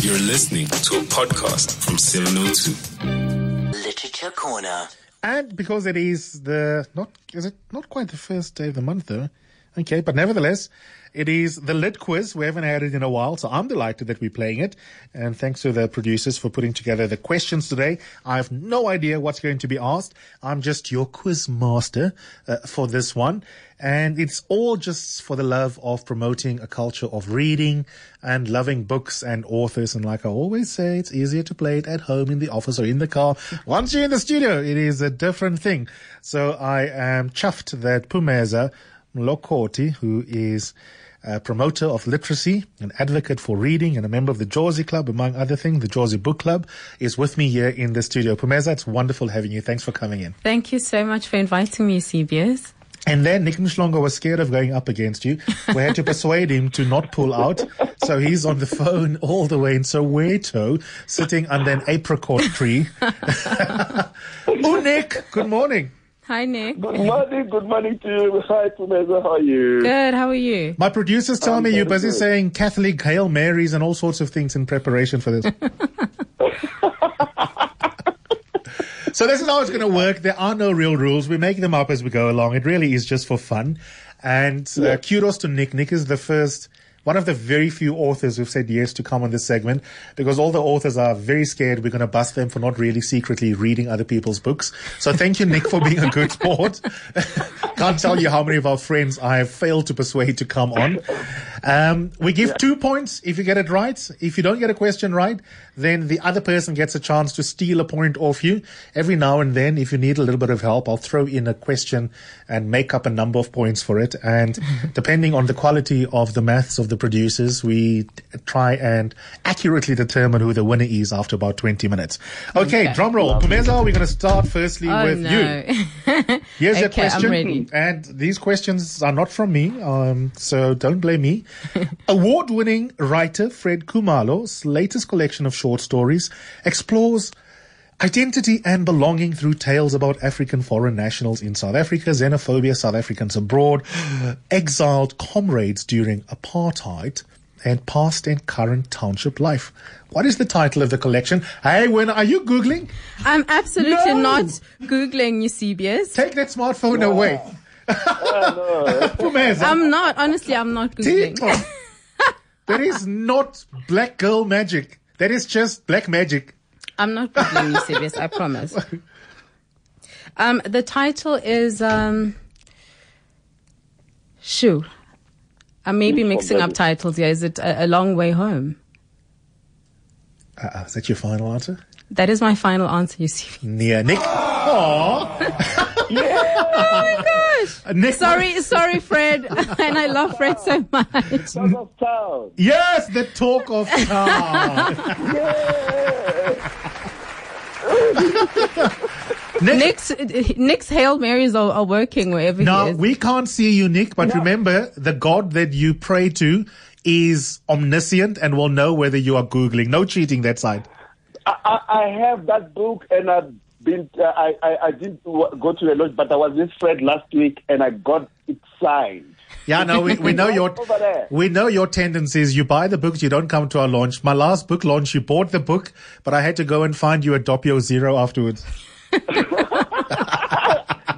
You're listening to a podcast from 702. Literature Corner. And because it is the not is it not quite the first day of the month though? Okay, but nevertheless, it is the lit quiz. We haven't had it in a while, so I'm delighted that we're playing it. And thanks to the producers for putting together the questions today. I have no idea what's going to be asked. I'm just your quiz master uh, for this one. And it's all just for the love of promoting a culture of reading and loving books and authors. And like I always say, it's easier to play it at home, in the office, or in the car. Once you're in the studio, it is a different thing. So I am chuffed that Phumeza Mlokoti, who is a promoter of literacy, an advocate for reading, and a member of the Jozi Club, among other things, the Jozi Book Club, is with me here in the studio. Phumeza, it's wonderful having you. Thanks for coming in. Thank you so much for inviting me, CBS. And then Nick Mhlongo was scared of going up against you. We had to persuade him to not pull out. So he's on the phone all the way in Soweto, sitting under an apricot tree. oh, Nick, good morning. Hi, Nick. Good morning, good morning to you. Hi, Phumeza, how are you? Good. How are you? My producers tell I'm me you're busy good. saying Catholic Hail Marys and all sorts of things in preparation for this. so this is how it's going to work. There are no real rules. We make them up as we go along. It really is just for fun. And uh, kudos to Nick. Nick is the first, one of the very few authors who've said yes to come on this segment because all the authors are very scared we're going to bust them for not really secretly reading other people's books. So thank you, Nick, for being a good sport. Can't tell you how many of our friends I have failed to persuade to come on. Um, we give two points if you get it right. If you don't get a question right, then the other person gets a chance to steal a point off you. Every now and then, if you need a little bit of help, I'll throw in a question and make up a number of points for it. And depending on the quality of the maths of the producers, we try and accurately determine who the winner is after about 20 minutes. Okay, Okay. drum roll. Phumeza, we're going to start firstly Oh with no. you. Here's your Okay, I'm question. ready. And these questions are not from me, um, so don't blame me. Award winning writer Fred Khumalo's latest collection of short stories explores identity and belonging through tales about African foreign nationals in South Africa, xenophobia, South Africans abroad, exiled comrades during apartheid, and past and current township life. What is the title of the collection? Hey, when are you Googling? I'm absolutely No. not googling you, CBS. Take that smartphone away. Oh, Phumeza. I'm not. Honestly, I'm not googling. Oh. That is not black girl magic. That is just black magic. I'm not being serious. I promise. Um, the title is um, Shoo. I may be mixing up titles here. Is it a, a long way home? Uh, is that your final answer? That is my final answer, you see. Yeah, Nick. Aww. Uh, Nick. Sorry, sorry, Fred. and I love Fred so much. South of town. Yes, the talk of town. Nick. Nick's Nick's Hail Marys are, are working wherever Now, he is. we can't see you, Nick, but remember, the God that you pray to is omniscient and will know whether you are Googling. No cheating that side. I, I, I have that book and I've been, uh, I, I, I didn't go to the lodge, but I was with Fred last week and I got it signed. Yeah, no, we, we know your we know your tendencies. You buy the books, you don't come to our launch. My last book launch, you bought the book, but I had to go and find you a Doppio Zero afterwards.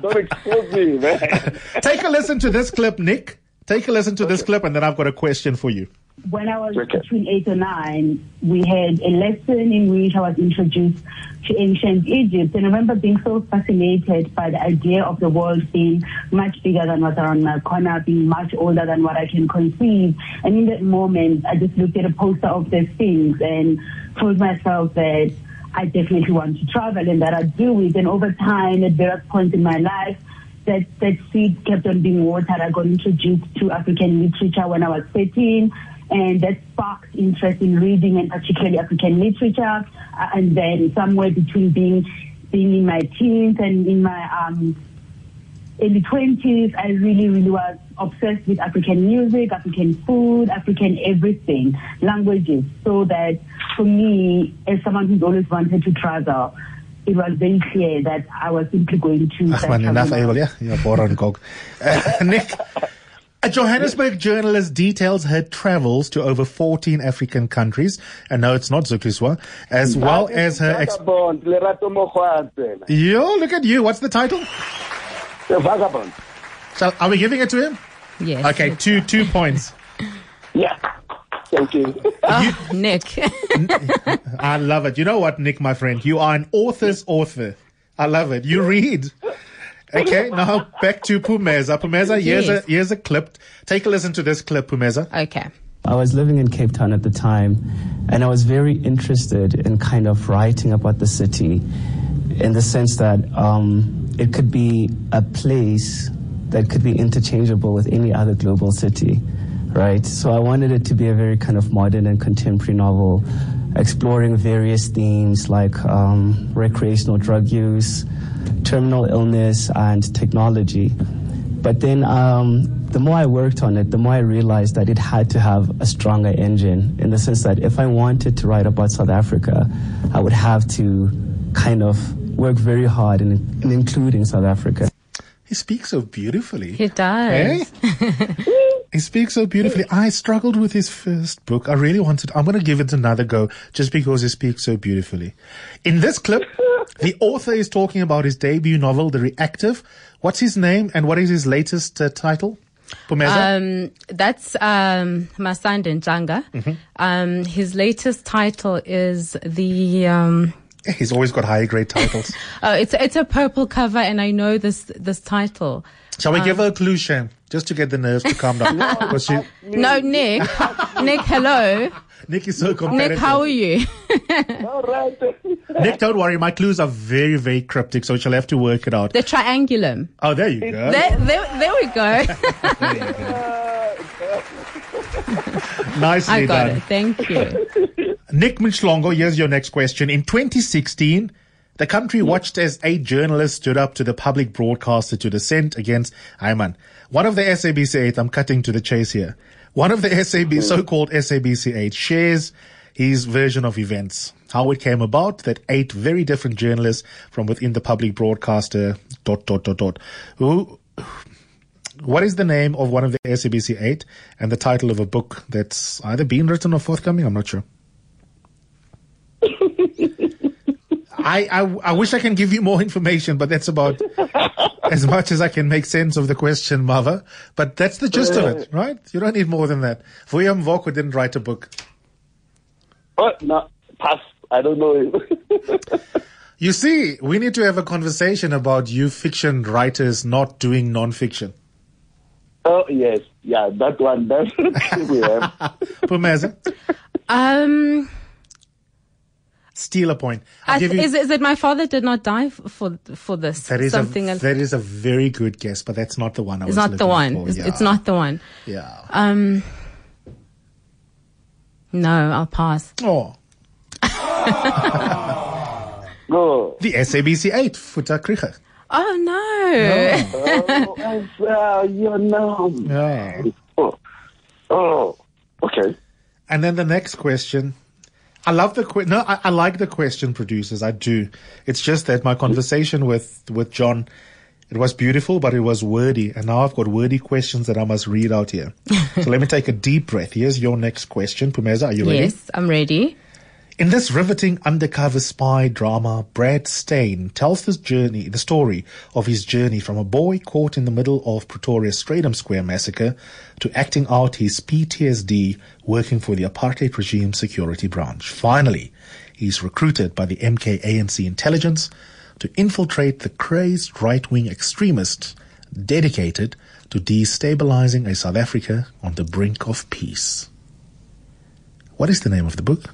Don't expose me, man. Take a listen to this clip, Nick. Take a listen to this clip, and then I've got a question for you. When I was Okay. between eight or nine, we had a lesson in which I was introduced to ancient Egypt. And I remember being so fascinated by the idea of the world being much bigger than what's around my corner, being much older than what I can conceive. And in that moment, I just looked at a poster of the Sphinx and told myself that I definitely want to travel and that I'd do it. And over time, at various points in my life, that, that seed kept on being watered. I got introduced to African literature when I was 13, and that sparked interest in reading and particularly African literature. Uh, and then somewhere between being being in my teens and in my um, early 20s, I really, really was obsessed with African music, African food, African everything, languages. So that for me, as someone who's always wanted to travel, it was very clear that I was simply going to. Ach man, enough able, yeah? You're bored on Gog. Uh, Nick, A Johannesburg journalist details her travels to over 14 African countries, and no, it's not Zukiswa, as well as her. Ex- Vagabond, Lerato Yo, look at you. What's the title? The vagabond. Shall, are we giving it to him? Yes. Okay, two two points. Yeah. Thank you. Oh, Nick. I love it. You know what, Nick, my friend? You are an author's author. I love it. You read. Okay, now back to Phumeza. Phumeza, here's Yes. a here's a clip. Take a listen to this clip, Phumeza. okay. I was living in Cape Town at the time, and I was very interested in kind of writing about the city in the sense that um, it could be a place that could be interchangeable with any other global city, right? So I wanted it to be a very kind of modern and contemporary novel, exploring various themes like um, recreational drug use, terminal illness, and technology. But then um, the more I worked on it, the more I realized that it had to have a stronger engine in the sense that if I wanted to write about South Africa, I would have to kind of work very hard in, in including South Africa. He speaks so beautifully. He does. Hey? he speaks so beautifully. I struggled with his first book. I really wanted, I'm going to give it another go just because he speaks so beautifully. In this clip, the author is talking about his debut novel, The Reactive. What's his name and what is his latest uh, title? Um, that's um, Masande Ntshanga. Mm-hmm. Um, his latest title is the. Um, He's always got high grade titles. oh, it's it's a purple cover, and I know this this title. Shall we give um, her a clue, Shan? Just to get the nerves to calm down. Because she, No, Nick. Nick, hello. Nick is so competitive. Nick, how are you? All right. Nick, don't worry. My clues are very, very cryptic, so she'll have to work it out. The triangulum. Oh, there you go. There, there, there we go. Nicely I got done. it. Thank you. Nick Mhlongo, here's your next question. In 2016, the country hmm. watched as eight journalists stood up to the public broadcaster to dissent against Ayman. One of the SABC 8, I'm cutting to the chase here. One of the SAB, hmm. so-called SABC 8 shares his version of events. How it came about that eight very different journalists from within the public broadcaster, dot, dot, dot, dot, who, what is the name of one of the SABC 8 and the title of a book that's either been written or forthcoming? I'm not sure. I, I, I wish I can give you more information, but that's about as much as I can make sense of the question, Mother. But that's the gist of it, right? You don't need more than that. William Mvoko didn't write a book. Oh, no, pass. I don't know. You see, we need to have a conversation about you fiction writers not doing non-fiction. oh, yes. Yeah, that one. That we have. Phumeza, Um, steal a point. I'll I give th- you, is, is it my father did not die f- for for this? that is Something a, that is a very good guess, but that's not the one I It's was not the one. for. It's, Yeah. it's not the one. Yeah. Um, no, I'll pass. Oh, Go. the SABC 8, Foeta Krige. Oh no! Oh, I saw your name. Yeah. Oh. oh, okay. And then the next question. I love the que- no, I, I like the question producers. I do. It's just that my conversation with with John, it was beautiful, but it was wordy, and now I've got wordy questions that I must read out here. so let me take a deep breath. Here's your next question, Phumeza. Are you ready? yes, I'm ready. In this riveting undercover spy drama, Brad Steyn tells journey, the story of his journey from a boy caught in the middle of Pretoria's Strijdom Square massacre to acting out his PTSD working for the apartheid regime security branch. Finally, he's recruited by the MK ANC intelligence to infiltrate the crazed right-wing extremists dedicated to destabilizing a South Africa on the brink of peace. What is the name of the book?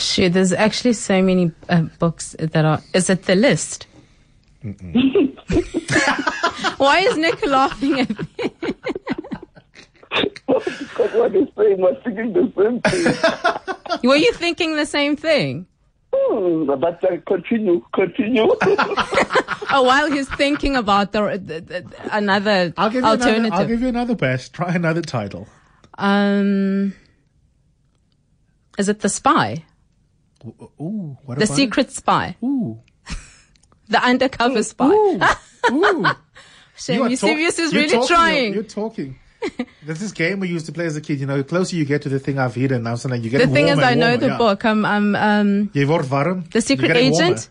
Shoot, there's actually so many uh, books that are. Is it the list? Why is Nick laughing at me? Because what he's saying was thinking the same thing. Were you thinking the same thing? Hmm, but uh, continue, continue. Oh, while he's thinking about the, the, the another I'll give you alternative. another. I'll give you another pass. Try another title. um, is it the spy? Ooh, what The secret spy? Ooh, The undercover spy? ooh, ooh. Shame, Eusebius talk- is really talking, trying. You're talking. There's this game we used to play as a kid. You know, the closer you get to the thing I've hidden, now suddenly you get The thing is, I know warmer, the yeah. book. I'm, I'm, um, Jy word warm. The Secret. Agent.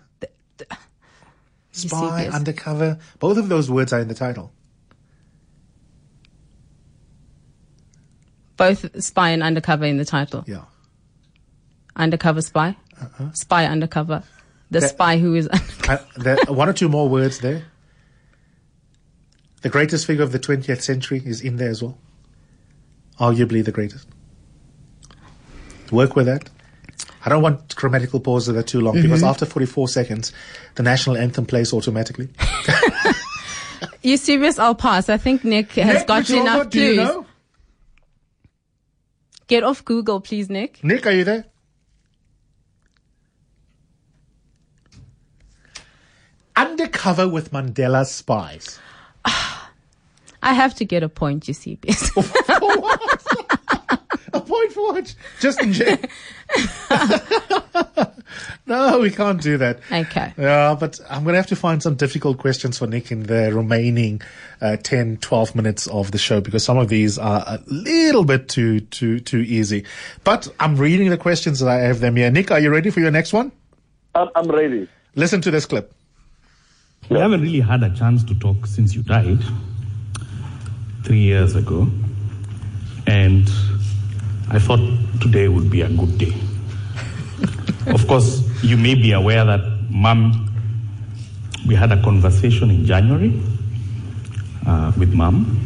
Spy, Eusebius. undercover. Both of those words are in the title. Both spy and undercover in the title. Yeah. Undercover spy. Spy undercover. The That- spy who is. Uh, there, one or two more words there. The greatest figure of the 20th century is in there as well. Arguably the greatest. Work with that. I don't want grammatical pauses that are too long because Mm-hmm. after 44 seconds, the national anthem plays automatically. you serious? I'll pass. I think Nick has Nick, got you enough do you clues. know? Get off Google, please, Nick. Nick, are you there? Undercover with Mandela spies. I have to get a point, Eusebius. For what? a point for what? Just in jail. no, we can't do that. okay. Yeah, but I'm going to have to find some difficult questions for Nick in the remaining uh, 10, 12 minutes of the show because some of these are a little bit too, too, too easy. But I'm reading the questions that I have them here. Nick, are you ready for your next one? I'm, I'm ready. Listen to this clip. We haven't really had a chance to talk since you died three years ago. And I thought today would be a good day. of course, you may be aware that, Mom, we had a conversation in January uh, with Mom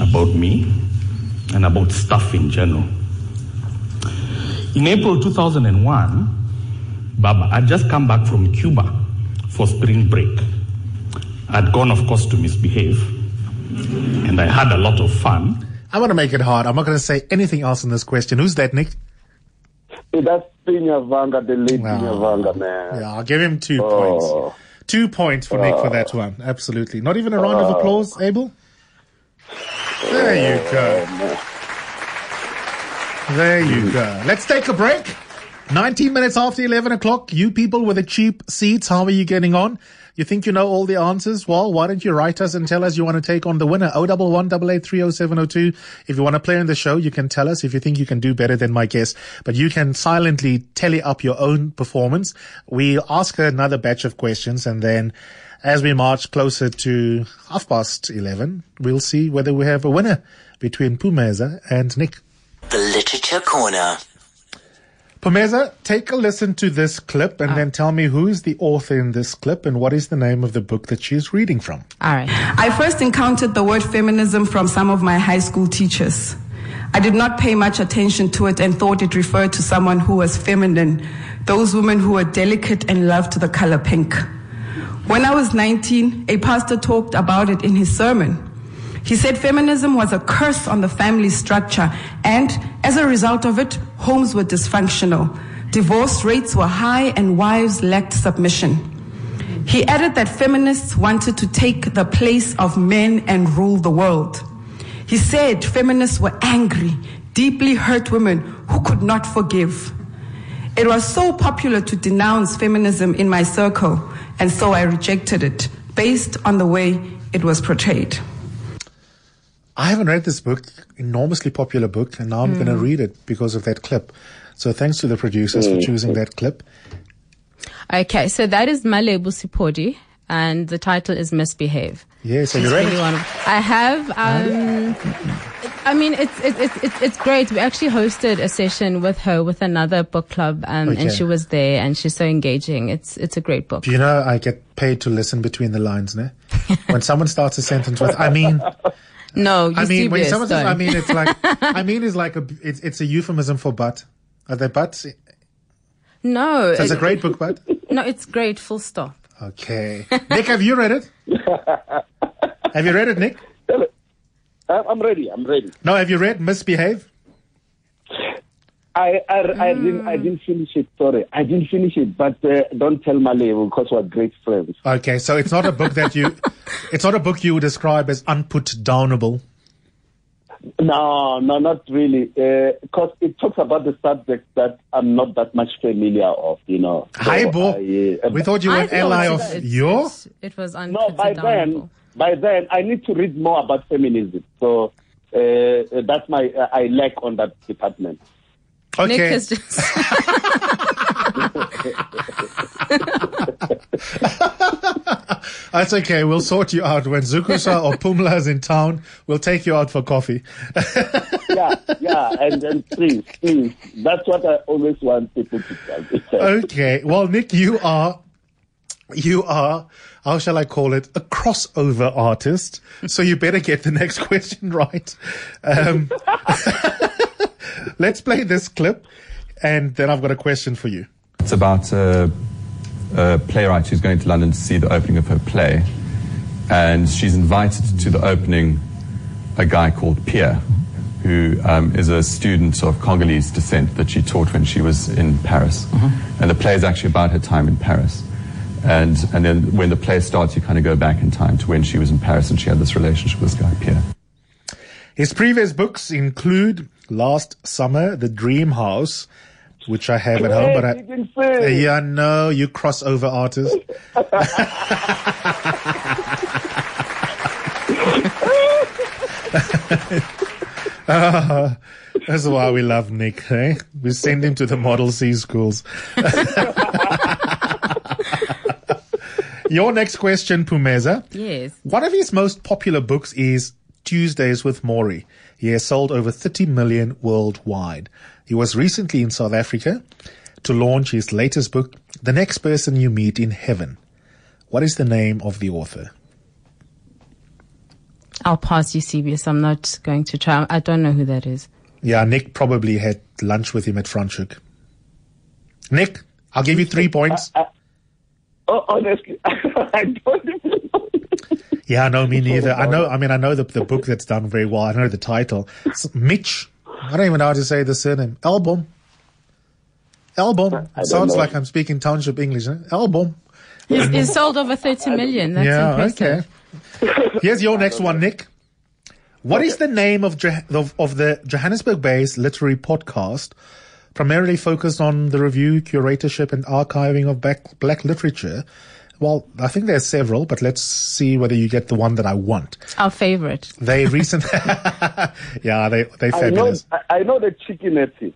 about me and about stuff in general. In April 2001, Baba, I'd just come back from Cuba for spring break. I'd gone, of course, to misbehave, and I had a lot of fun. I'm going to make it hard. I'm not going to say anything else in this question. Who's that, Nick? Hey, that's Binyavanga, the late Wow. Binyavanga, man. Yeah, I'll give him two Oh. points. Two points for Nick for that oh. one. Absolutely. Not even a round of oh. applause, Abel? There you go. Oh, there you hmm. go. Let's take a break. 19 minutes after 11 o'clock. You people with the cheap seats, how are you getting on? You think you know all the answers? Well, why don't you write us and tell us you want to take on the winner? 011 8830702. If you want to play on the show, you can tell us if you think you can do better than my guess, But you can silently tally up your own performance. We'll ask another batch of questions and then as we march closer to half past 11, we'll see whether we have a winner between Phumeza and Nick. The Literature Corner. Phumeza, take a listen to this clip and ah. then tell me who is the author in this clip and what is the name of the book that she is reading from. All right. I first encountered the word feminism from some of my high school teachers. I did not pay much attention to it and thought it referred to someone who was feminine, those women who were delicate and loved the color pink. When I was 19, a pastor talked about it in his sermon. He said feminism was a curse on the family structure, and as a result of it, homes were dysfunctional. Divorce rates were high, and wives lacked submission. He added that feminists wanted to take the place of men and rule the world. He said feminists were angry, deeply hurt women who could not forgive. It was so popular to denounce feminism in my circle, and so I rejected it based on the way it was portrayed. I haven't read this book, enormously popular book, and now I'm going to hmm. read it because of that clip. So thanks to the producers for mm, choosing that clip. Okay, so that is Malebo Sephodi, and the title is Misbehave. Yes, have you It's read really it? I have. Um, I mean, it's, it's it's it's it's great. We actually hosted a session with her with another book club, um, and she was there, and she's so engaging. It's it's a great book. Do you know I get paid to listen between the lines, ne? when someone starts a sentence with, I mean, No, I mean, when someone says, I mean, it's like, I mean is like a, it's, it's a euphemism for butt. Are they butts? So no, it's a great book, but no, it's great. Full stop. Okay. Nick, have you read it? have you read it, Nick? Tell it. I- I'm ready. I'm ready. No, have you read Misbehave? I I, I didn't I didn't finish it. Sorry, I didn't finish it. But uh, don't tell Malay because we're great friends. Okay, so it's not a book that you, it's not a book you would describe as unput downable. No, no, not really. Because it talks about the subject that I'm not that much familiar of. You know. So Hi, Bo. I, uh, We thought you were an ally of it's- your. it's- It was No, by then, by then I need to read more about feminism. So uh, that's my uh, I lack on that department. Nick Okay. has just. That's okay. We'll sort you out. When Zukiswa or Pumla is in town, we'll take you out for coffee. yeah, yeah, and then please, please. That's what I always want people to tell. Okay. Well, Nick, you are, you are, how shall I call it? A crossover artist. So you better get the next question right. Um, let's play this clip and then I've got a question for you. It's about a, a playwright who's going to London to see the opening of her play. And she's invited to the opening a guy called Pierre, who um, is a student of Congolese descent that she taught when she was in Paris. And the play is actually about her time in Paris. And, and then when the play starts, you kind of go back in time to when she was in Paris and she had this relationship with this guy, Pierre. His previous books include Last Summer, The Dream House, which I have at home, but I, didn't say. yeah, no, you crossover artist. Ah, that's why we love Nick, eh? We send him to the Model C schools. Your next question, Phumeza. yes. One of his most popular books is Tuesdays with Morrie. He has sold over 30 million worldwide. He was recently in South Africa to launch his latest book, The Next Person You Meet in Heaven. What is the name of the author? I'll pass you, CBS. I'm not going to try. I don't know who that is. Yeah, Nick probably had lunch with him at Franschhoek. Nick, I'll give you three points. Oh, honestly, I don't know. Yeah, no, me neither. I know, I mean, I know the, the book that's done very well. I know the title. It's Mitch. I don't even know how to say the surname. Albom. Albom. don't Sounds know. like I'm speaking township English. Eh? Albom. He's, he's sold over 30 million. That's yeah, impressive. okay. Here's your next one, Nick. What is the name of, of, of the Johannesburg-based literary podcast, primarily focused on the review, curatorship, and archiving of black, black literature? Well, I think there's several, but let's see whether you get the one that I want. Our favorite. They recently, yeah, they they I know, fabulous. I, I know the Cheeky Natives.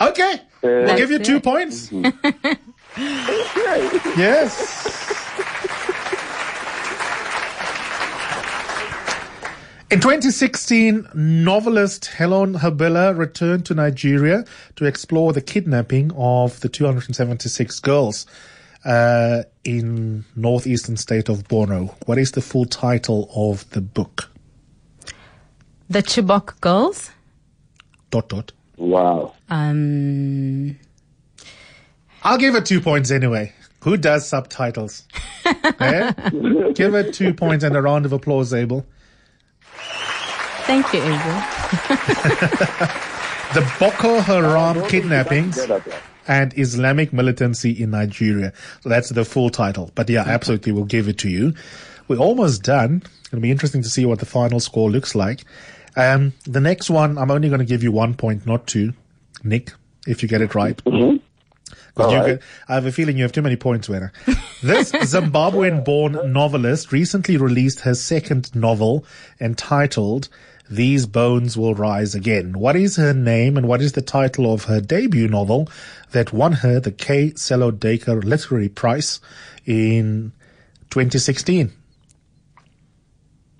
Okay, uh, we'll give you two it. points. Mm-hmm. yes. In 2016, novelist Helon Habila returned to Nigeria to explore the kidnapping of the 276 girls uh, in northeastern state of Borno. What is the full title of the book? The Chibok Girls. Dot dot. Wow. Um, I'll give it two points anyway. Who does subtitles? Eh? Give it two points and a round of applause, Abel. thank you, Abel. The Boko Haram kidnappings Get up there. And Islamic militancy in Nigeria. That's the full title. But yeah, absolutely, we'll give it to you. We're almost done. It'll be interesting to see what the final score looks like. Um, the next one, I'm only going to give you one point, not two. Nick, if you get it right. All right. I have a feeling you have too many points, winner. This Zimbabwean-born novelist recently released her second novel entitled "These Bones Will Rise Again." What is her name and what is the title of her debut novel that won her the K. Sello Duiker Literary Prize in 2016?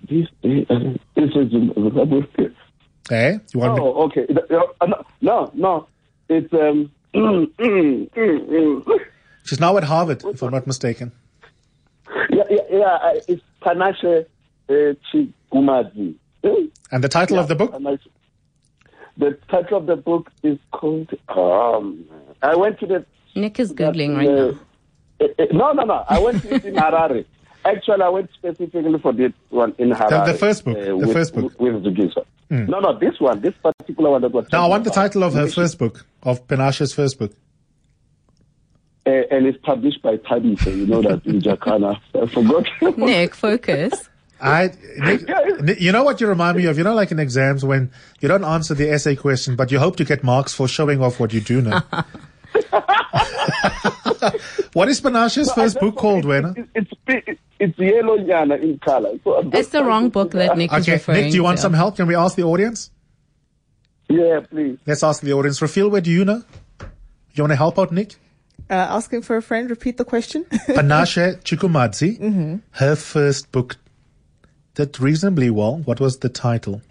This, is Zimbabwe. Eh? You want me? Oh, okay. Uh, no, no. It's um. mm, mm, mm. She's now at Harvard, if I'm not mistaken. Yeah, yeah, yeah. It's Panashe uh, Chigumadzi. And the title of the book? Panashe. The title of the book is called. Um, I went to the. Nick is Googling right uh, now. eh, eh, no, no, no. I went to it in Harare. Actually, I went specifically for this one in Harare. the first book, uh, the with, first book. With Zukiswa. No, no, this one, this particular one that was. Now, I want the title of her first book, of Panashe's first book. Uh, and it's published by Tabitha, you know that in Jacana. I forgot. Nick, focus. I, Nick, Nick, you know what you remind me of? You know, like in exams when you don't answer the essay question, but you hope to get marks for showing off what you do know. what is Panashe's first book called, Werner? it, it's, it's, it's yellow nyana in color. So It's the wrong book that out- Nick is Okay, referring Nick, do you want to. some help? Can we ask the audience? Yeah, please. Let's ask the audience. Rafil, where do you know? You want to help out, Nick? Uh, asking for a friend. Repeat the question. Panashe Chigumadzi, her first book did reasonably well. What was the title?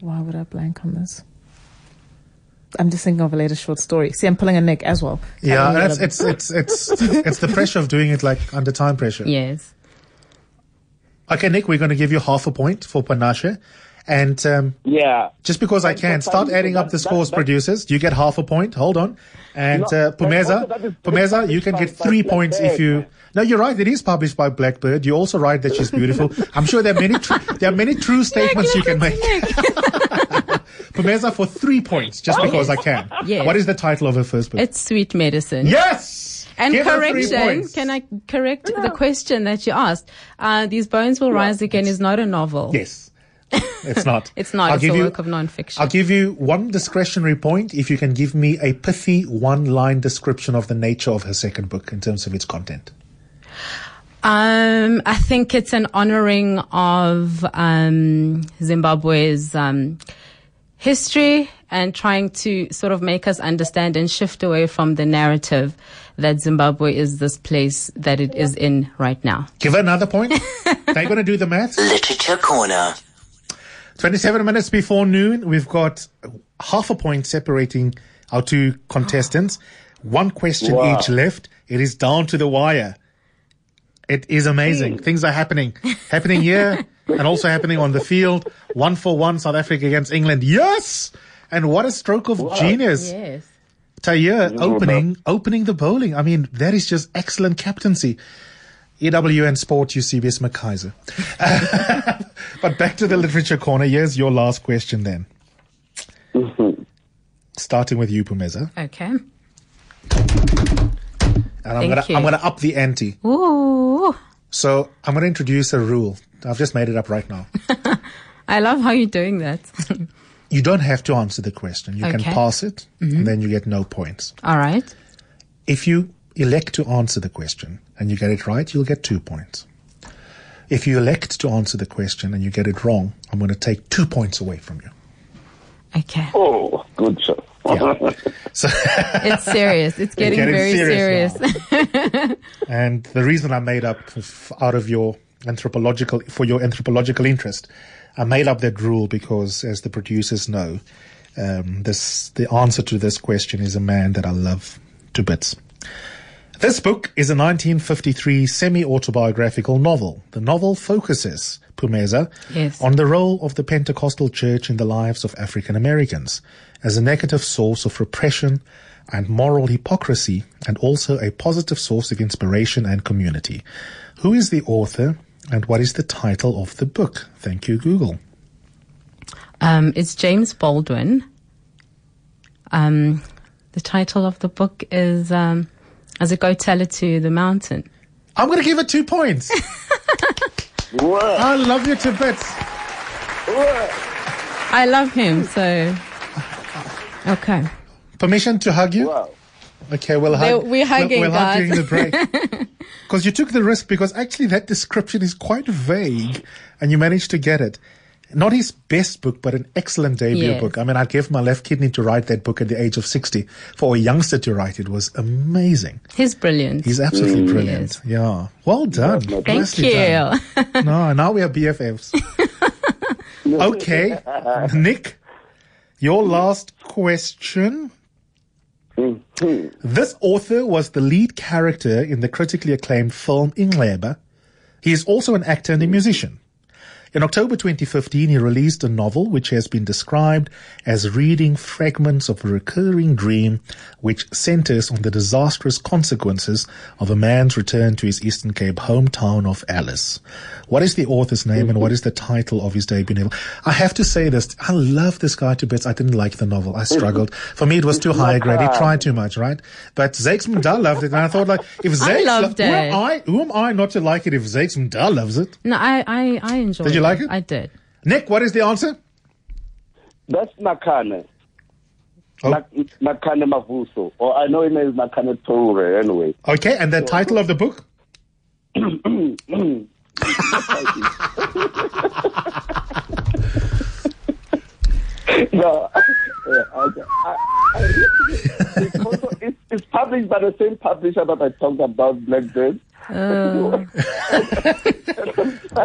Why would I blank on this? I'm just thinking of a latest short story. See, I'm pulling a Nick as well. Yeah, Um, that's, it's it's it's it's the pressure of doing it like under time pressure. Yes. Okay, Nick, we're going to give you half a point for Panashe, and um, Yeah. just because I can, start adding up the scores, producers. You get half a point. Hold on, and No, uh, Phumeza, Phumeza, you can get three points if you. No, you're right. It is published by Blackbird. You're also right that she's beautiful. I'm sure there are many tr- there are many true statements you can make. Phumeza for three points, just because I can. Yes. What is the title of her first book? It's Sweet Medicine. yes. And Give correction, can I correct the question that you asked? Uh, These Bones Will Rise Again is not a novel. Yes. It's not. It's not. I'll it's give a you- work of nonfiction. I'll give you one discretionary point if you can give me a pithy one line description of the nature of her second book in terms of its content. Um, I think it's an honoring of um, Zimbabwe's um, history and trying to sort of make us understand and shift away from the narrative that Zimbabwe is this place that it is in right now. Give her another point. They're going to do the math. Literature Corner. 27 minutes before noon, we've got half a point separating our two contestants. One question Wow. each left. It is down to the wire. It is amazing. Things are happening. happening here and also happening on the field. One for one, South Africa against England. Yes! And what a stroke of genius. Yes. Tahir opening opening the bowling. I mean, that is just excellent captaincy. EWN Sport, Eusebius McKaiser. but back to the literature corner. Here's your last question then. Starting with you, Phumeza. Okay. And I'm Thank gonna you. I'm gonna up the ante. Ooh. So I'm gonna introduce a rule. I've just made it up right now. I love how you're doing that. You don't have to answer the question. You can Okay. Mm-hmm. pass it, and then you get no points. All right. If you elect to answer the question and you get it right, you'll get two points. If you elect to answer the question and you get it wrong, I'm going to take two points away from you. Okay. Oh, good show. So, It's serious. It's getting, getting very serious serious. and the reason I made up out of your anthropological for your anthropological interest, I made up that rule because, as the producers know, um, this the answer to this question is a man that I love to bits. This book is a 1953 semi-autobiographical novel. The novel focuses, Phumeza, Yes. on the role of the Pentecostal Church in the lives of African Americans as a negative source of repression and moral hypocrisy and also a positive source of inspiration and community. Who is the author and what is the title of the book? Thank you, Google. Um, it's James Baldwin. Um, the title of the book is um, As a Go Tell It to the Mountain. I'm going to give it two points. I love you to bits. I love him, so. Okay. Permission to hug you? Wow. Okay, we'll hug. We're hugging, we'll, we'll hug during the break. Because you took the risk. Because actually, that description is quite vague, and you managed to get it. Not his best book, but an excellent debut Yes. book. I mean, I gave my left kidney to write that book at the age of sixty. For a youngster to write it was amazing. He's brilliant. He's absolutely mm. brilliant. Yeah, well done. Thank Nicely done. you. No, now we are BFFs. okay, Nick, your last question. Mm-hmm. This author was the lead character in the critically acclaimed film Inxeba. He is also an actor and a mm. musician. In October 2015, he released a novel which has been described as reading fragments of a recurring dream which centers on the disastrous consequences of a man's return to his Eastern Cape hometown of Alice. What is the author's name and what is the title of his debut novel? I have to say this. I love this guy to bits. I didn't like the novel. I struggled. For me, it was too high grade. He tried too much, right? But Zakes Mda loved it. And I thought like, if Zakes, loved who am it. I, who am I not to like it if Zakes Mda loves it? No, I, I, I enjoyed Did you like it? I did. Nick, what is the answer? That's Nakhane. Oh. Nak- Nakhane Mavuso. Or I know him as Nakhane Toure anyway. Okay, and the title of the book? no, yeah, okay. I, I it's, it's, it's published by the same publisher that I talked about, Blackbird. Oh.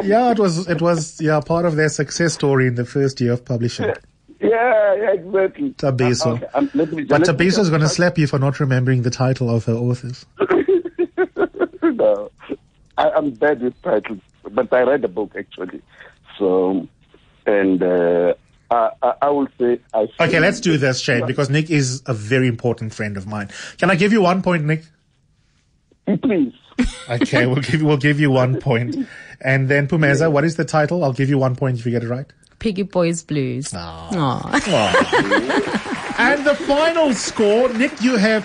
Yeah, it was it was yeah part of their success story in the first year of publishing. Yeah, yeah, exactly. Thabiso. Okay, um, me, But Thabiso is going to slap you for not remembering the title of her authors. no, I, I'm bad with titles, but I read the book actually. So, and uh, I, I, I will say I. Okay, let's do this, Shane, because Nick is a very important friend of mine. Can I give you one point, Nick? Please. Okay, we'll give we'll give you one point, and then Phumeza, what is the title? I'll give you one point if you get it right. Piggy Boys Blues. Ah. Aw. And the final score, Nick, you have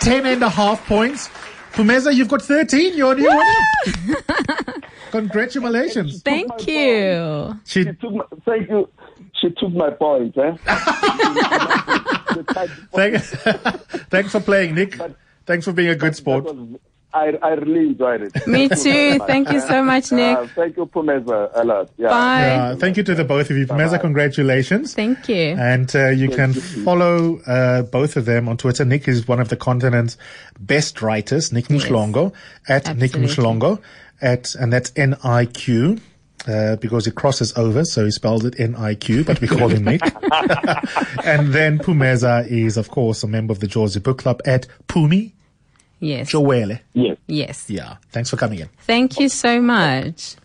ten and a half points. Phumeza, you've got thirteen. You're new winner. Congratulations. Thank you. She, She took my, thank you. She took my point. Eh? thank, thanks for playing, Nick. Thanks for being a good sport. I, I really enjoyed it. Me too. you very much. Thank you so much, Nick. Uh, thank you, Phumeza, a lot. Yeah. Bye. Uh, thank you to the both of you. Phumeza, congratulations. Thank you. And uh, you can follow uh, both of them on Twitter. Nick is one of the continent's best writers, Nick Mhlongo, at Nick Absolutely. Mhlongo, at, and that's N-I-Q. Uh, because it crosses over, so he spelled it N-I-Q, but we call him Nick. and then Phumeza is, of course, a member of the Jozi Book Club at Pumi Yes. Joelle. Yes. Yes. Yeah. Thanks for coming in. Thank you so much.